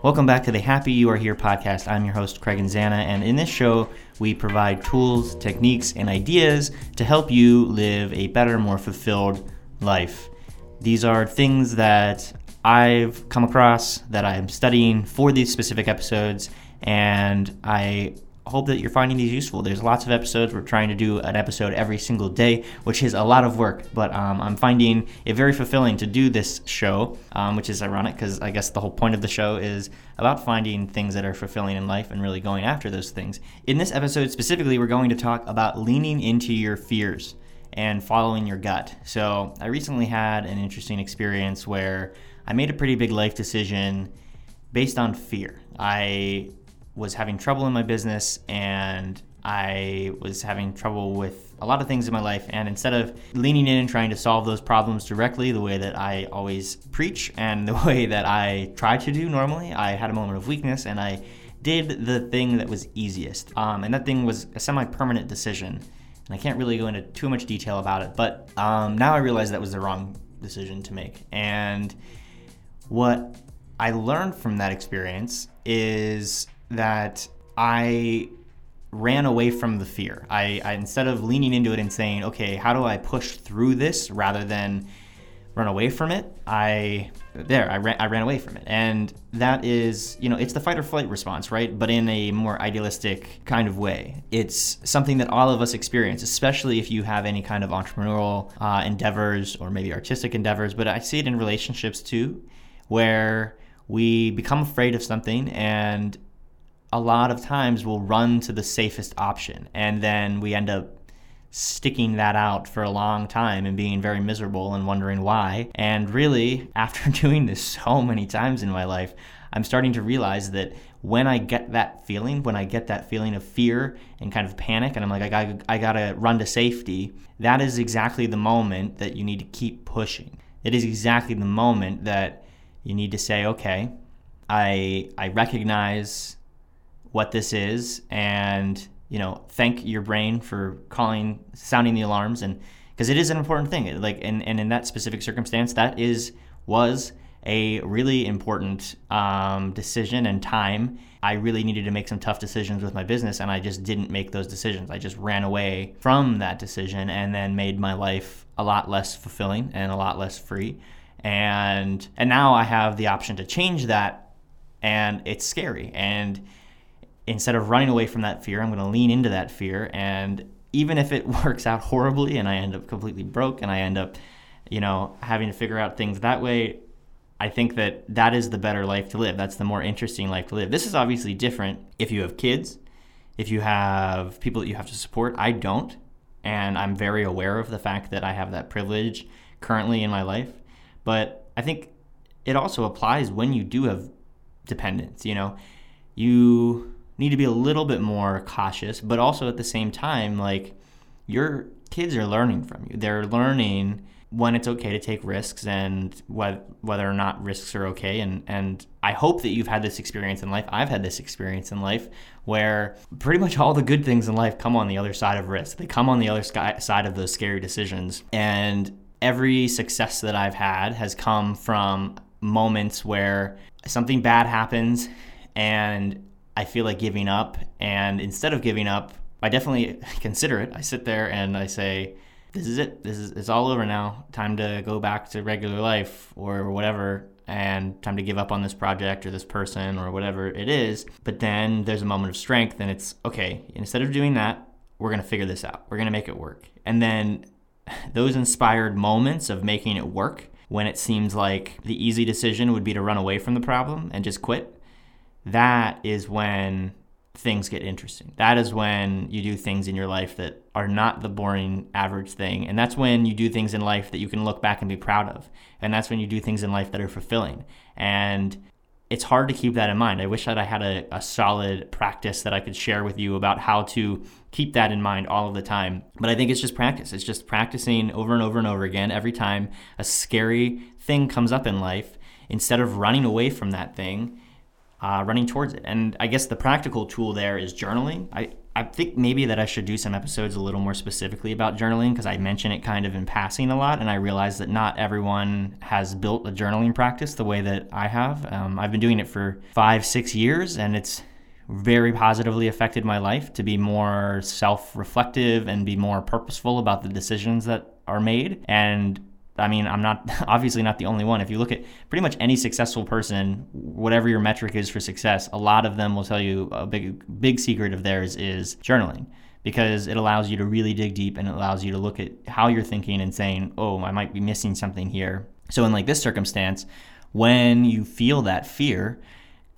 Welcome back to the Happy You Are Here podcast. I'm your host, Craig and Zana, and in this show, we provide tools, techniques, and ideas to help you live a better, more fulfilled life. These are things that I've come across that I'm studying for these specific episodes, and I hope that you're finding these useful. There's lots of episodes. We're trying to do an episode every single day, which is a lot of work, but um, I'm finding it very fulfilling to do this show, um, which is ironic because I guess the whole point of the show is about finding things that are fulfilling in life and really going after those things. In this episode specifically, we're going to talk about leaning into your fears and following your gut. So, I recently had an interesting experience where I made a pretty big life decision based on fear. I was having trouble in my business and I was having trouble with a lot of things in my life. And instead of leaning in and trying to solve those problems directly, the way that I always preach and the way that I try to do normally, I had a moment of weakness and I did the thing that was easiest. Um, and that thing was a semi permanent decision. And I can't really go into too much detail about it, but um, now I realize that was the wrong decision to make. And what I learned from that experience is that I ran away from the fear. I, I, instead of leaning into it and saying, "Okay, how do I push through this?" rather than run away from it, I there I ran I ran away from it, and that is you know it's the fight or flight response, right? But in a more idealistic kind of way. It's something that all of us experience, especially if you have any kind of entrepreneurial uh, endeavors or maybe artistic endeavors. But I see it in relationships too, where we become afraid of something and a lot of times we'll run to the safest option and then we end up sticking that out for a long time and being very miserable and wondering why. And really, after doing this so many times in my life, I'm starting to realize that when I get that feeling, when I get that feeling of fear and kind of panic, and I'm like, I got, I gotta run to safety, that is exactly the moment that you need to keep pushing. It is exactly the moment that you need to say, okay, I, I recognize what this is and you know thank your brain for calling sounding the alarms and because it is an important thing. Like and, and in that specific circumstance that is was a really important um, decision and time. I really needed to make some tough decisions with my business and i just didn't make those decisions. I just ran away from that decision and then made my life a lot less fulfilling and a lot less free. And and now i have the option to change that and it's scary. And instead of running away from that fear, I'm going to lean into that fear. And even if it works out horribly and I end up completely broke and I end up, you know, having to figure out things that way, I think that that is the better life to live. That's the more interesting life to live. This is obviously different if you have kids, if you have people that you have to support. I don't. And I'm very aware of the fact that I have that privilege currently in my life. But I think it also applies when you do have dependents. You know, you need to be a little bit more cautious, but also at the same time, like your kids are learning from you. They're learning when it's okay to take risks and whether or not risks are okay. And, and I hope that you've had this experience in life. I've had this experience in life where pretty much all the good things in life come on the other side of risk. They come on the other side of those scary decisions. And every success that I've had has come from moments where something bad happens and I feel like giving up. And instead of giving up, I definitely consider it. I sit there and I say, this is it. This is it's all over now. Time to go back to regular life or whatever and time to give up on this project or this person or whatever it is. But then there's a moment of strength and it's okay, instead of doing that, we're going to figure this out. We're going to make it work. And then those inspired moments of making it work when it seems like the easy decision would be to run away from the problem and just quit that is when things get interesting. That is when you do things in your life that are not the boring average thing. And that's when you do things in life that you can look back and be proud of. And that's when you do things in life that are fulfilling. And it's hard to keep that in mind. I wish that I had a, a solid practice that I could share with you about how to keep that in mind all of the time. But I think it's just practice. It's just practicing over and over and over again every time a scary thing comes up in life. Instead of running away from that thing, uh, running towards it. And I guess the practical tool there is journaling. I, I think maybe that I should do some episodes a little more specifically about journaling because I mention it kind of in passing a lot, and I realize that not everyone has built a journaling practice the way that I have. Um, I've been doing it for five, six years, and it's very positively affected my life to be more self reflective and be more purposeful about the decisions that are made. And I mean, I'm not obviously not the only one. If you look at pretty much any successful person, whatever your metric is for success, a lot of them will tell you a big big secret of theirs is journaling because it allows you to really dig deep and it allows you to look at how you're thinking and saying, "Oh, I might be missing something here." So in like this circumstance, when you feel that fear,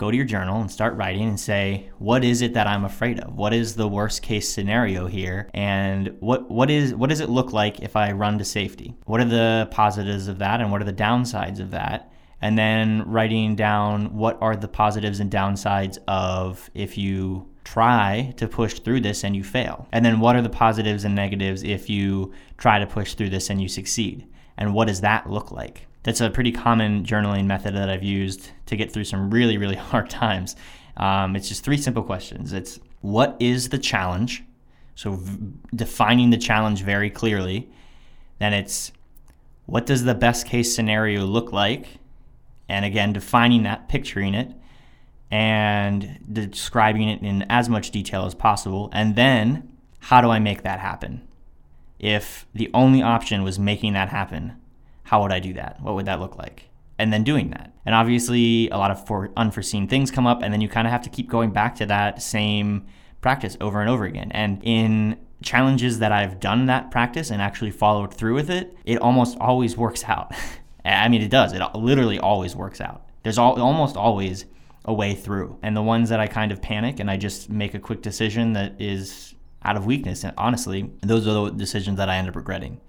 go to your journal and start writing and say, what is it that I'm afraid of? What is the worst case scenario here? And what what is what does it look like if I run to safety? What are the positives of that and what are the downsides of that? And then writing down what are the positives and downsides of if you try to push through this and you fail. And then what are the positives and negatives if you try to push through this and you succeed? And what does that look like? That's a pretty common journaling method that I've used to get through some really, really hard times. Um, it's just three simple questions. It's what is the challenge? So v- defining the challenge very clearly. Then it's what does the best case scenario look like? And again, defining that, picturing it, and describing it in as much detail as possible. And then, how do I make that happen? If the only option was making that happen, how would I do that? What would that look like? And then doing that. And obviously, a lot of for unforeseen things come up, and then you kind of have to keep going back to that same practice over and over again. And in challenges that I've done that practice and actually followed through with it, it almost always works out. I mean, it does. It literally always works out. There's almost always a way through. And the ones that I kind of panic and I just make a quick decision that is out of weakness, and honestly, those are the decisions that I end up regretting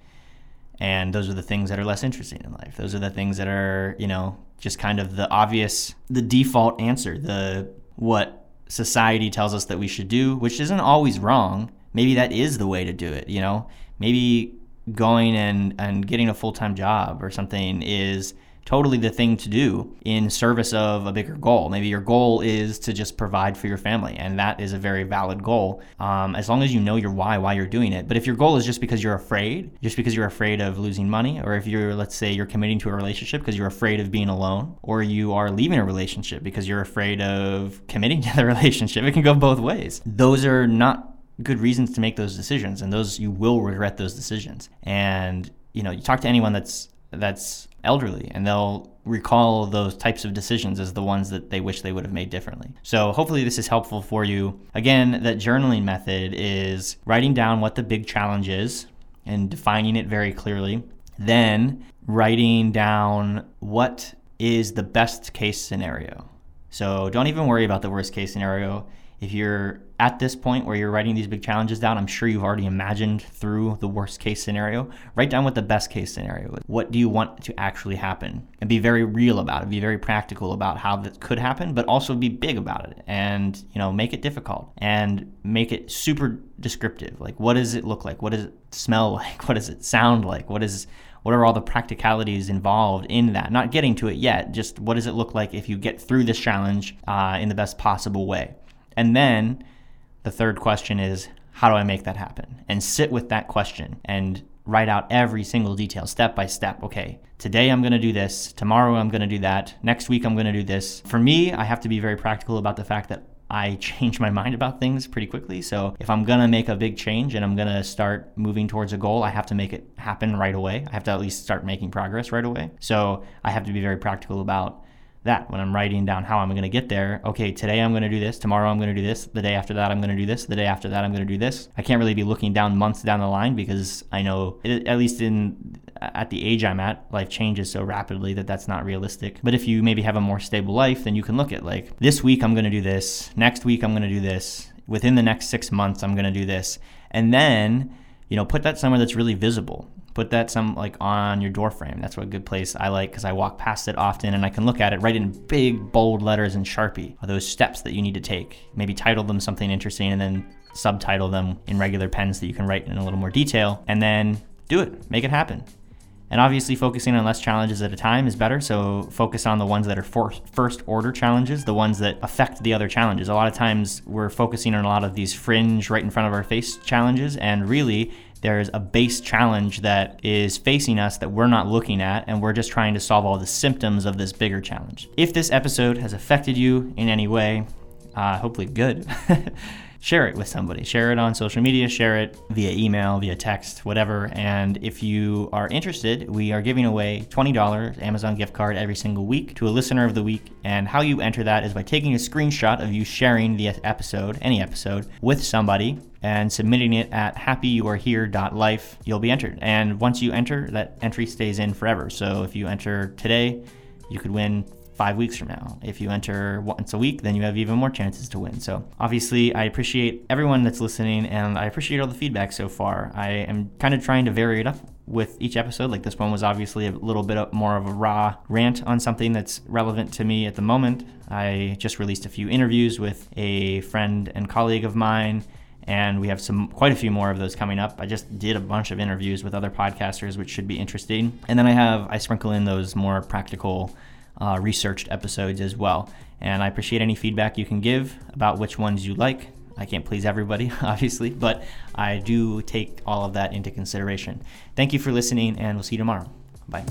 and those are the things that are less interesting in life. Those are the things that are you know just kind of the obvious the default answer the what society tells us that we should do which isn't always wrong. Maybe that is the way to do it you know? Maybe going and and getting a full-time job or something is totally the thing to do in service of a bigger goal. Maybe your goal is to just provide for your family, and that is a very valid goal um, as long as you know your why, why you're doing it. But if your goal is just because you're afraid, just because you're afraid of losing money, or if you're, let's say, you're committing to a relationship because you're afraid of being alone, or you are leaving a relationship because you're afraid of committing to the relationship, it can go both ways. Those are not good reasons to make those decisions, and those you will regret those decisions. And you know, you talk to anyone that's that's elderly and they'll recall those types of decisions as the ones that they wish they would have made differently. So hopefully this is helpful for you. Again, that journaling method is writing down what the big challenge is and defining it very clearly. Then writing down what is the best case scenario. So don't even worry about the worst case scenario. If you're at this point where you're writing these big challenges down, I'm sure you've already imagined through the worst case scenario. Write down what the best case scenario is. What do you want to actually happen? And be very real about it. Be very practical about how that could happen, but also be big about it and, you know, make it difficult and make it super descriptive. Like what does it look like? What does it smell like? What does it sound like? What is what are all the practicalities involved in that? Not getting to it yet, just what does it look like if you get through this challenge uh, in the best possible way? And then the third question is, how do I make that happen? And sit with that question and write out every single detail step by step. Okay, today I'm going to do this. Tomorrow I'm going to do that. Next week I'm going to do this. For me, I have to be very practical about the fact that I change my mind about things pretty quickly. So if I'm going to make a big change and I'm going to start moving towards a goal, I have to make it happen right away. I have to at least start making progress right away. So I have to be very practical about that when I'm writing down how I'm going to get there. Okay, today I'm going to do this. Tomorrow I'm going to do this. The day after that I'm going to do this. The day after that I'm going to do this. I can't really be looking down months down the line because I know, at least in at the age I'm at, life changes so rapidly that that's not realistic. But if you maybe have a more stable life, then you can look at like this week I'm going to do this. Next week I'm going to do this. Within the next six months I'm going to do this, and then you know put that somewhere that's really visible put that some like on your door frame. That's what a good place I like because I walk past it often and I can look at it right in big bold letters in Sharpie. Those steps that you need to take. Maybe title them something interesting and then subtitle them in regular pens that you can write in a little more detail and then do it. Make it happen. And obviously, focusing on less challenges at a time is better. So, focus on the ones that are first order challenges, the ones that affect the other challenges. A lot of times, we're focusing on a lot of these fringe, right in front of our face challenges, and really, there's a base challenge that is facing us that we're not looking at, and we're just trying to solve all the symptoms of this bigger challenge. If this episode has affected you in any way, uh, hopefully good. share it with somebody. Share it on social media, share it via email, via text, whatever. And if you are interested, we are giving away $20 Amazon gift card every single week to a listener of the week. And how you enter that is by taking a screenshot of you sharing the episode, any episode, with somebody and submitting it at happyyouarehere.life. You'll be entered. And once you enter, that entry stays in forever. So if you enter today, you could win five weeks from now. If you enter once a week, then you have even more chances to win. So, obviously, I appreciate everyone that's listening and I appreciate all the feedback so far. I am kind of trying to vary it up with each episode. Like this one was obviously a little bit more of a raw rant on something that's relevant to me at the moment. I just released a few interviews with a friend and colleague of mine and we have some quite a few more of those coming up. I just did a bunch of interviews with other podcasters, which should be interesting. And then I have I sprinkle in those more practical uh, researched episodes as well. And I appreciate any feedback you can give about which ones you like. I can't please everybody, obviously, but I do take all of that into consideration. Thank you for listening, and we'll see you tomorrow. Bye.